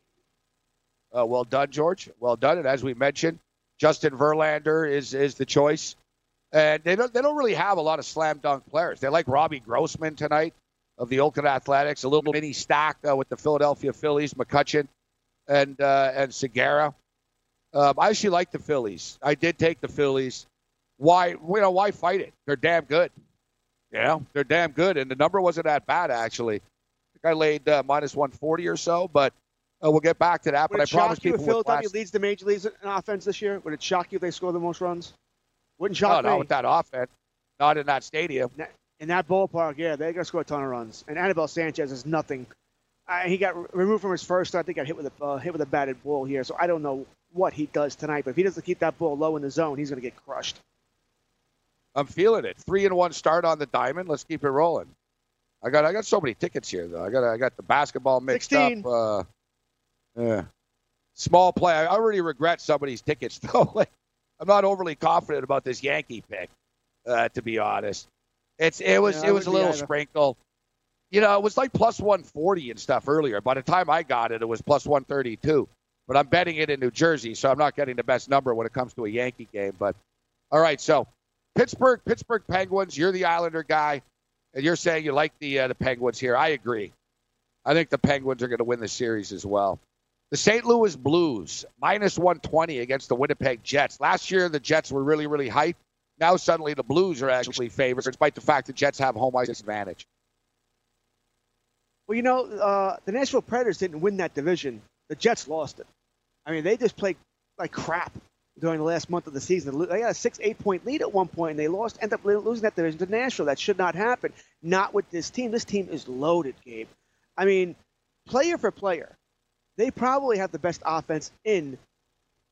[SPEAKER 5] Uh, well done, George. Well done. And as we mentioned, Justin Verlander is is the choice. And they don't they don't really have a lot of slam dunk players. They like Robbie Grossman tonight of the Oakland Athletics, a little mini stack uh, with the Philadelphia Phillies, McCutchen and uh, and Segura. Um, I actually like the Phillies. I did take the Phillies. Why you know why fight it? They're damn good. Know they're damn good, and the number wasn't that bad actually. I laid uh, minus one forty or so, but uh, we'll get back to that.
[SPEAKER 1] Would
[SPEAKER 5] but I
[SPEAKER 1] it shock
[SPEAKER 5] promise
[SPEAKER 1] you
[SPEAKER 5] people
[SPEAKER 1] if Philadelphia
[SPEAKER 5] last-
[SPEAKER 1] leads the major leagues in offense this year? Would it shock you if they score the most runs? Wouldn't shock
[SPEAKER 5] no,
[SPEAKER 1] me.
[SPEAKER 5] not with that offense, not in that stadium.
[SPEAKER 1] in that ballpark, yeah, they're gonna score a ton of runs. And Anibal Sanchez is nothing. Uh, he got removed from his first. I think got hit with a uh, hit with a batted ball here. So I don't know what he does tonight. But if he doesn't keep that ball low in the zone, he's gonna get crushed.
[SPEAKER 5] I'm feeling it. Three and one start on the diamond. Let's keep it rolling. I got I got so many tickets here though. I got I got the basketball mixed
[SPEAKER 1] 16.
[SPEAKER 5] up. Uh, yeah, small play. I already regret some of these tickets though. like, I'm not overly confident about this Yankee pick, uh, to be honest. It's it was
[SPEAKER 1] Yeah,
[SPEAKER 5] it was a little
[SPEAKER 1] either.
[SPEAKER 5] sprinkle. You know, it was like plus 140 and stuff earlier. By the time I got it, it was plus 132. But I'm betting it in New Jersey, so I'm not getting the best number when it comes to a Yankee game. But all right, so Pittsburgh, Pittsburgh Penguins. You're the Islander guy, and you're saying you like the uh, the Penguins here. I agree. I think the Penguins are going to win the series as well. The St. Louis Blues minus 120 against the Winnipeg Jets. Last year the Jets were really really hyped. Now suddenly the Blues are actually favorites, despite the fact the Jets have home ice advantage.
[SPEAKER 1] Well, you know, uh, the Nashville Predators didn't win that division. The Jets lost it. I mean, they just played like crap during the last month of the season. They got a six, eight point lead at one point, and they lost, end up losing that division to Nashville. That should not happen. Not with this team. This team is loaded, Gabe. I mean, player for player, they probably have the best offense in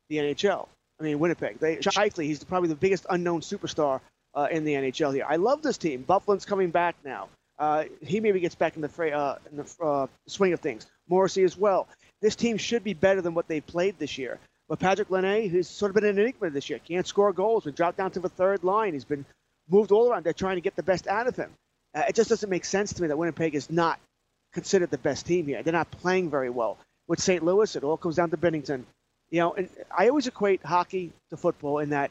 [SPEAKER 1] the NHL. I mean, Winnipeg. They Scheifele, he's probably the biggest unknown superstar uh, in the NHL here. I love this team. Byfuglien's coming back now. Uh, he maybe gets back in the, fray, uh, in the uh, swing of things. Morrissey as well. This team should be better than what they played this year. But Patrik Laine, who's sort of been an enigma this year, can't score goals. Been dropped down to the third line. He's been moved all around. They're trying to get the best out of him. Uh, it just doesn't make sense to me that Winnipeg is not considered the best team here. They're not playing very well. With St. Louis, it all comes down to Binnington. You know, and I always equate hockey to football in that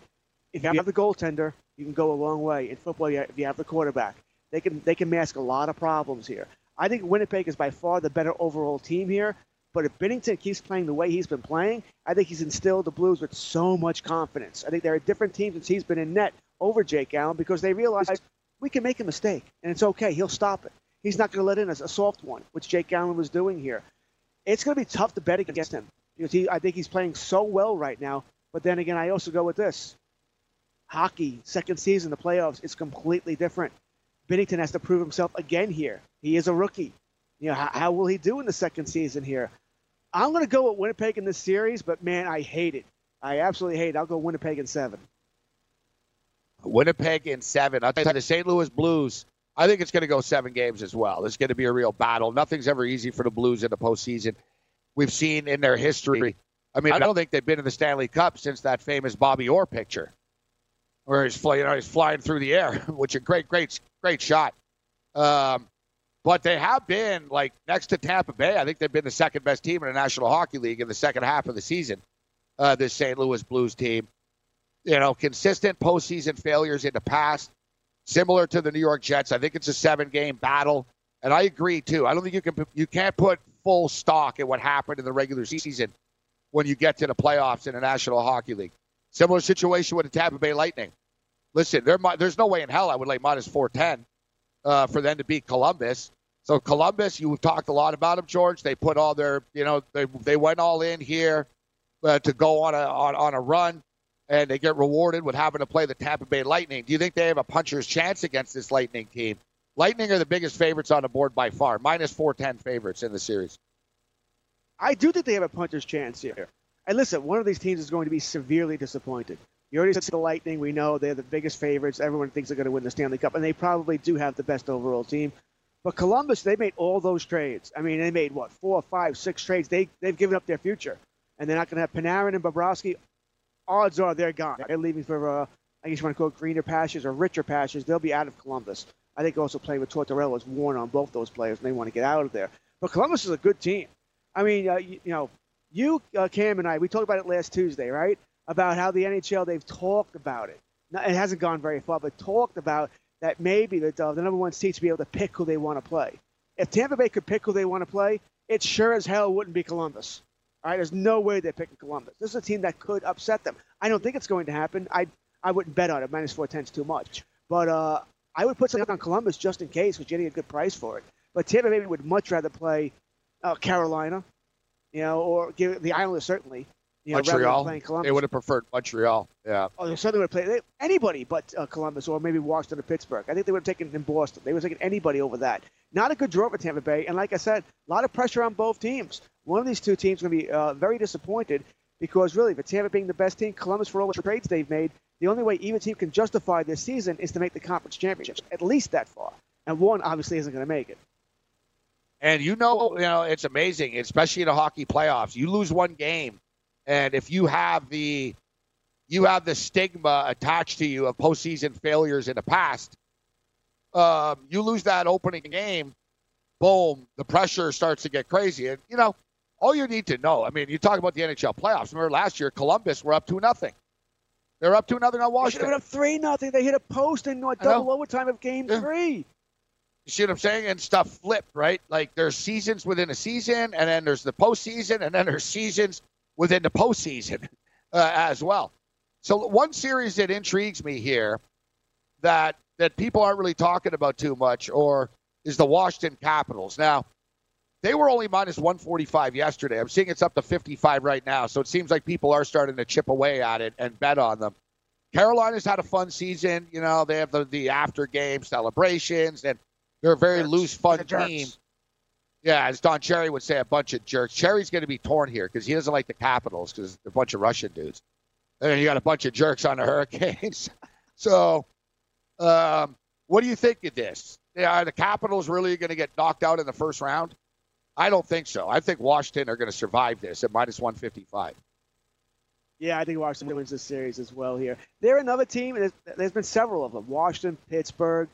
[SPEAKER 1] if you have the goaltender, you can go a long way. In football, if you have the quarterback, they can they can mask a lot of problems here. I think Winnipeg is by far the better overall team here. But if Binnington keeps playing the way he's been playing, I think he's instilled the Blues with so much confidence. I think they're a different team since he's been in net over Jake Allen because they realize we can make a mistake and it's okay. He'll stop it. He's not going to let in a, a soft one, which Jake Allen was doing here. It's going to be tough to bet against him because he, I think he's playing so well right now. But then again, I also go with this hockey, second season, the playoffs, it's completely different. Binnington has to prove himself again here. He is a rookie. You know, how, how will he do in the second season here? I'm going to go with Winnipeg in this series, but man, I hate it. I absolutely hate it. I'll go Winnipeg in seven.
[SPEAKER 5] Winnipeg in seven. I'll tell you, the St. Louis Blues, I think it's going to go seven games as well. It's going to be a real battle. Nothing's ever easy for the Blues in the postseason. We've seen in their history. I mean, I don't think they've been in the Stanley Cup since that famous Bobby Orr picture, where he's flying, you know, he's flying through the air, which a great, great, great shot. Um, but they have been like next to Tampa Bay. I think they've been the second best team in the National Hockey League in the second half of the season. Uh, this St. Louis Blues team you know, consistent postseason failures in the past, similar to the New York Jets. I think it's a seven-game battle, and I agree too. I don't think you can you can't put full stock in what happened in the regular season when you get to the playoffs in the National Hockey League. Similar situation with the Tampa Bay Lightning. Listen, there, there's no way in hell I would lay minus four ten uh, for them to beat Columbus. So Columbus, you've talked a lot about them, George. They put all their, you know, they they went all in here uh, to go on a on, on a run and they get rewarded with having to play the Tampa Bay Lightning. Do you think they have a puncher's chance against this Lightning team? Lightning are the biggest favorites on the board by far, minus 410 favorites in the series.
[SPEAKER 1] I do think they have a puncher's chance here. And listen, one of these teams is going to be severely disappointed. You already said the Lightning. We know they're the biggest favorites. Everyone thinks they're going to win the Stanley Cup, and they probably do have the best overall team. But Columbus, they made all those trades. I mean, they made what four, five, six trades. They they've given up their future, and they're not going to have Panarin and Bobrovsky. Odds are they're gone. They're leaving for uh, I guess you want to call it greener pastures or richer pastures. They'll be out of Columbus. I think also playing with Tortorella is worn on both those players, and they want to get out of there. But Columbus is a good team. I mean, uh, you, you, know, you, uh, Cam, and I, we talked about it last Tuesday, right? About how the NHL they've talked about it. It hasn't gone very far, but talked about that maybe the, the number one seed to be able to pick who they want to play. If Tampa Bay could pick who they want to play, it sure as hell wouldn't be Columbus. All right, there's no way they're picking Columbus. This is a team that could upset them. I don't think it's going to happen. I I wouldn't bet on it. Minus four ten is too much. But uh, I would put something on Columbus just in case, you're getting a good price for it. But Tampa Bay would much rather play uh, Carolina, you know, or give the Islanders certainly. You know,
[SPEAKER 5] Montreal. They would have preferred Montreal. Yeah.
[SPEAKER 1] Oh, they certainly would have played anybody but uh, Columbus or maybe Washington or Pittsburgh. I think they would have taken in Boston. They would have taken anybody over that. Not a good draw for Tampa Bay. And like I said, a lot of pressure on both teams. One of these two teams is going to be uh, very disappointed because really, for Tampa being the best team, Columbus for all the trades they've made, the only way either team can justify this season is to make the conference championships, at least that far. And one obviously isn't going to make it.
[SPEAKER 5] And you know, you know, it's amazing, especially in the hockey playoffs. You lose one game, and if you have the you have the stigma attached to you of postseason failures in the past, um, you lose that opening game, boom, the pressure starts to get crazy. And you know, all you need to know, I mean, you talk about the NHL playoffs. Remember last year, Columbus were up two nothing. They're up two nothing on Washington.
[SPEAKER 1] They were up three nothing. They hit a post in a double overtime of game yeah. three.
[SPEAKER 5] You see what I'm saying? And stuff flipped, right? Like there's seasons within a season, and then there's the postseason, and then there's seasons within the postseason uh, as well. So one series that intrigues me here that that people aren't really talking about too much, or is the Washington Capitals. Now, they were only minus 145 yesterday. I'm seeing it's up to 55 right now. So it seems like people are starting to chip away at it and bet on them. Carolina's had a fun season. You know, they have the, the after game celebrations, and they're a very jerks. loose, fun team. Yeah, as Don Cherry would say, a bunch of jerks. Cherry's going to be torn here because he doesn't like the Capitals because they're a bunch of Russian dudes. And you got a bunch of jerks on the Hurricanes. so, um, what do you think of this? Are the Capitals really going to get knocked out in the first round? I don't think so. I think Washington are going to survive this at minus 155.
[SPEAKER 1] Yeah, I think Washington wins this series as well here. They're another team. There's, there's been several of them. Washington, Pittsburgh,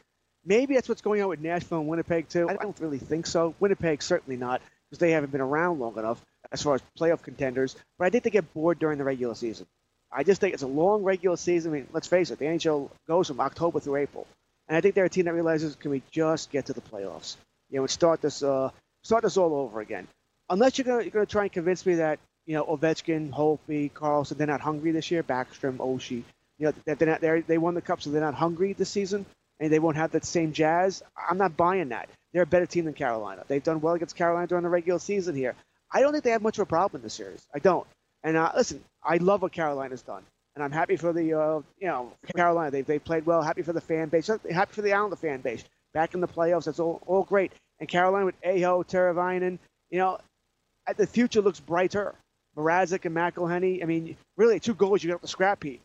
[SPEAKER 1] Maybe that's what's going on with Nashville and Winnipeg too. I don't really think so. Winnipeg certainly not because they haven't been around long enough as far as playoff contenders. But I think they get bored during the regular season. I just think it's a long regular season. I mean, let's face it, the NHL goes from October through April, and I think they're a team that realizes can we just get to the playoffs, you know, and start this uh, start this all over again. Unless you're gonna you're gonna try and convince me that you know Ovechkin, Holtby, Carlson, they're not hungry this year. Backstrom, Oshie, you know, they're not, they're, they won the cup, so they're not hungry this season and they won't have that same jazz. I'm not buying that. They're a better team than Carolina. They've done well against Carolina during the regular season here. I don't think they have much of a problem in the series. I don't. And uh, listen, I love what Carolina's done, and I'm happy for the uh, you know Carolina. They they played well. Happy for the fan base. Happy for the Islander fan base. Back in the playoffs, that's all all great. And Carolina with Aho, Teravainen, you know, the future looks brighter. Mrazek and McElhinney. I mean, really, two goals you got the scrap heap.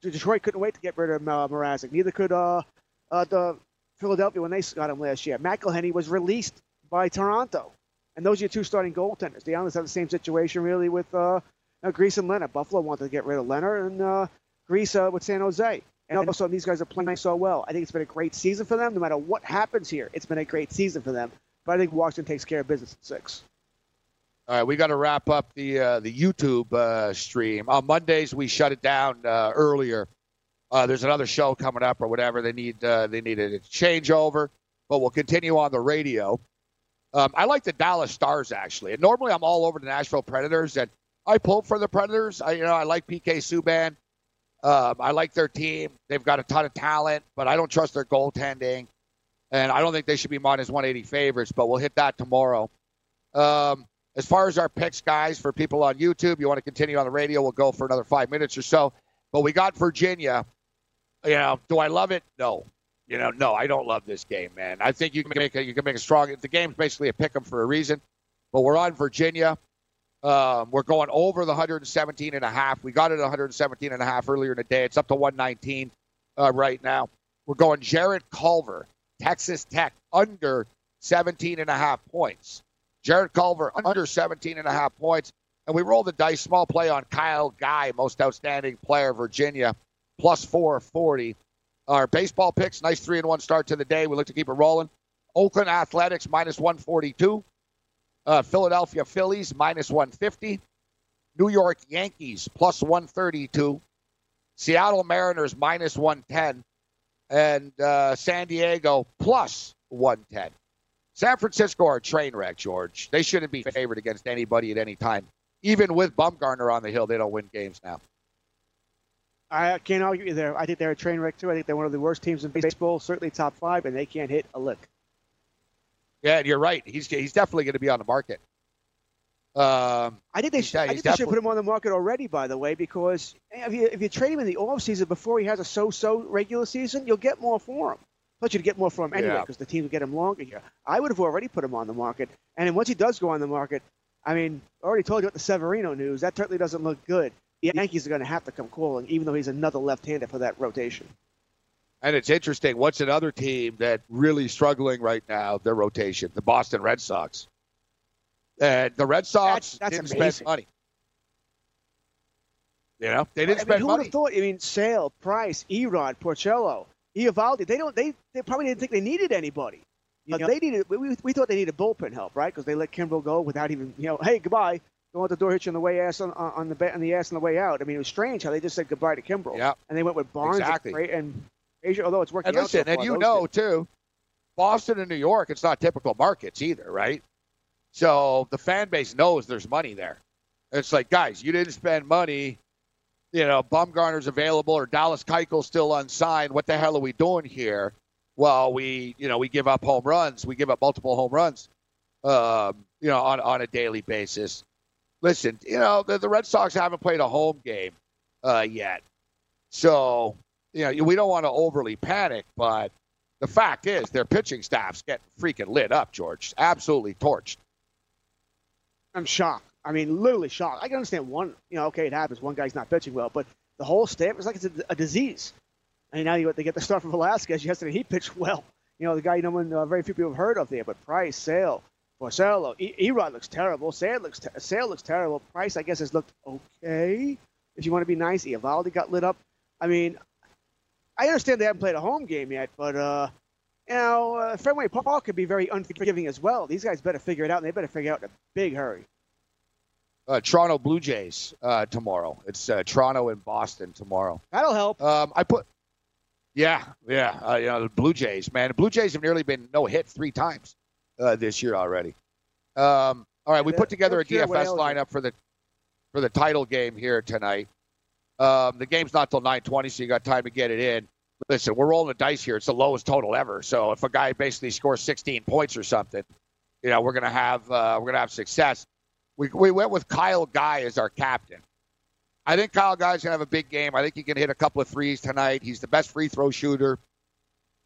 [SPEAKER 1] Detroit couldn't wait to get rid of uh, Mrazek. Neither could uh, uh, the Philadelphia when they got him last year. McElhinney was released by Toronto, and those are your two starting goaltenders. The Islanders have the same situation really with uh, uh, and Lehner. Buffalo wanted to get rid of Lehner, and uh, Greiss uh, with San Jose. And all of a sudden, these guys are playing so well. I think it's been a great season for them. No matter what happens here, it's been a great season for them. But I think Washington takes care of business at six.
[SPEAKER 5] All right, we got to wrap up the uh, the YouTube uh, stream. On Mondays, we shut it down uh, earlier uh, there's another show coming up or whatever. They need uh, they need a changeover, but we'll continue on the radio. Um, I like the Dallas Stars actually, and normally I'm all over the Nashville Predators, and I pull for the Predators. I you know I like PK Subban. Um, I like their team. They've got a ton of talent, but I don't trust their goaltending, and I don't think they should be minus 180 favorites. But we'll hit that tomorrow. Um, as far as our picks, guys, for people on YouTube, you want to continue on the radio, we'll go for another five minutes or so. But we got Virginia you know, do I love it? No. You know, no, I don't love this game, man. I think you can make a, you can make a strong. The game's basically a pick 'em for a reason. But we're on Virginia. Um, we're going over the 117 and a half. We got it 117 and a half earlier in the day. It's up to 119 uh, right now. We're going Jarrett Culver, Texas Tech under 17 and a half points. Jarrett Culver under 17 and a half points. And we roll the dice, small play on Kyle Guy, most outstanding player, Virginia, plus 440. Our baseball picks, nice three and one start to the day. We look to keep it rolling. Oakland Athletics minus 142. Uh, Philadelphia Phillies minus 150. New York Yankees plus 132. Seattle Mariners minus 110. And uh, San Diego plus 110. San Francisco are a train wreck, George. They shouldn't be favored against anybody at any time. Even with Bumgarner on the hill, they don't win games now.
[SPEAKER 1] I can't argue there. I think they're a train wreck too. I think they're one of the worst teams in baseball, certainly top five, and they can't hit a lick.
[SPEAKER 5] Yeah, and you're right. He's he's definitely going to be on the market. Um,
[SPEAKER 1] I think they should. I think they should put him on the market already. By the way, because if you if you trade him in the off season before he has a so-so regular season, you'll get more for him. Plus, you'd get more for him anyway because yeah. the team would get him longer here. I would have already put him on the market, and then once he does go on the market, I mean, I already told you about the Severino news. That certainly doesn't look good. The Yankees are going to have to come calling, even though he's another left-hander for that rotation.
[SPEAKER 5] And it's interesting. What's another team that really struggling right now? Their rotation, the Boston Red Sox. And the Red Sox that's, that's didn't amazing. spend money. You know, they didn't I mean,
[SPEAKER 1] who
[SPEAKER 5] money.
[SPEAKER 1] Would have thought? I mean, Sale, Price, Erod, Porcello, Eovaldi. They don't. They, they probably didn't think they needed anybody. You know, they needed. We, we thought they needed bullpen help, right? Because they let Kimbrel go without even, you know, hey, goodbye. Go out the door, hit you on the way ass on, on the on the ass on the way out. I mean, it was strange how they just said goodbye to Kimbrel.
[SPEAKER 5] Yeah.
[SPEAKER 1] And they went with Barnes
[SPEAKER 5] exactly.
[SPEAKER 1] and, Asia, although it's working
[SPEAKER 5] and listen,
[SPEAKER 1] out. So
[SPEAKER 5] and you know too, Boston and New York, it's not typical markets either, right? So the fan base knows there's money there. It's like, guys, you didn't spend money. You know, Bumgarner's available or Dallas Keuchel's still unsigned. What the hell are we doing here? Well, we, you know, we give up home runs. We give up multiple home runs, um, you know, on, on a daily basis. Listen, you know, the, the Red Sox haven't played a home game uh, yet. So, you know, we don't want to overly panic, but the fact is their pitching staff's getting freaking lit up, George. Absolutely torched.
[SPEAKER 1] I'm shocked. I mean, literally shocked. I can understand one, you know, okay, it happens. One guy's not pitching well, but the whole staff is like it's a, a disease. And now you, they get the start from Velasquez. Yesterday, he pitched well. You know, the guy no one, uh, very few people have heard of there, but Price, Sale, Porcello, e- Erod looks terrible. Sale looks, ter- Sale looks terrible. Price, I guess, has looked okay. If you want to be nice, Eovaldi got lit up. I mean, I understand they haven't played a home game yet, but uh, you know, uh, Fenway Park could be very unforgiving as well. These guys better figure it out, and they better figure it out in a big hurry.
[SPEAKER 5] Uh, Toronto Blue Jays uh, tomorrow. It's uh, Toronto and Boston tomorrow.
[SPEAKER 1] That'll help.
[SPEAKER 5] Um, I put, yeah, yeah. Uh, you know, the Blue Jays, man. The Blue Jays have nearly been no hit three times uh, this year already. Um, all right, we put together a DFS lineup for the for the title game here tonight. Um, the game's not till 9:20, so you got time to get it in. Listen, we're rolling the dice here. It's the lowest total ever. So if a guy basically scores 16 points or something, you know, we're gonna have uh, we're gonna have success. We we went with Kyle Guy as our captain. I think Kyle Guy's gonna have a big game. I think he can hit a couple of threes tonight. He's the best free throw shooter.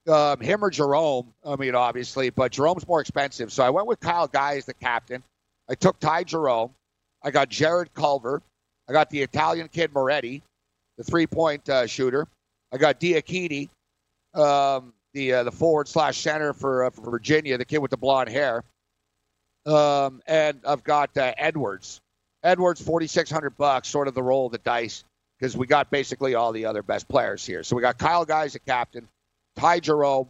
[SPEAKER 5] Um, him or Jerome, I mean, obviously, but Jerome's more expensive. So I went with Kyle Guy as the captain. I took Ty Jerome. I got Jarrett Culver. I got the Italian kid Moretti, the three point uh, shooter. I got Diakite, um, the uh, the forward slash center for, uh, for Virginia, the kid with the blonde hair. Um, and I've got uh, Edwards. Edwards, forty six hundred bucks, sort of the roll of the dice because we got basically all the other best players here. So we got Kyle Guy as a captain, Ty Jerome,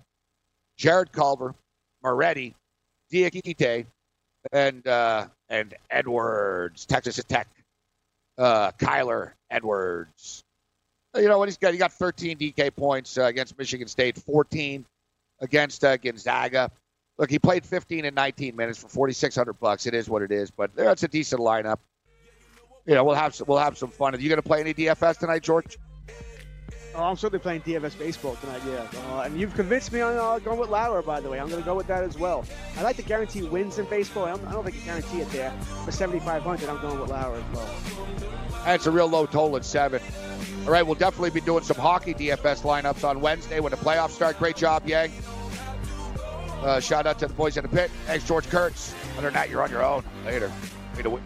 [SPEAKER 5] Jarrett Culver, Moretti, Diakite, and uh, and Edwards, Texas Tech, uh, Kyler Edwards. You know what he's got? He got 13 DK points uh, against Michigan State, 14 against uh, Gonzaga. Look, he played 15 and 19 minutes for 4,600 bucks. It is what it is, but that's a decent lineup. You know, we'll have some, we'll have some fun. Are you going to play any DFS tonight, George?
[SPEAKER 1] Oh, I'm certainly playing DFS baseball tonight. Yeah, uh, and you've convinced me on uh, going with Lauer. By the way, I'm going to go with that as well. I like to guarantee wins in baseball. I don't, I think I guarantee it there for 7,500. I'm going with Lauer as well.
[SPEAKER 5] That's a real low total at seven. All right, we'll definitely be doing some hockey DFS lineups on Wednesday when the playoffs start. Great job, Yang. Uh, shout out to the boys in the pit. Thanks, George Kurtz. Other than that, you're on your own. Later. Later.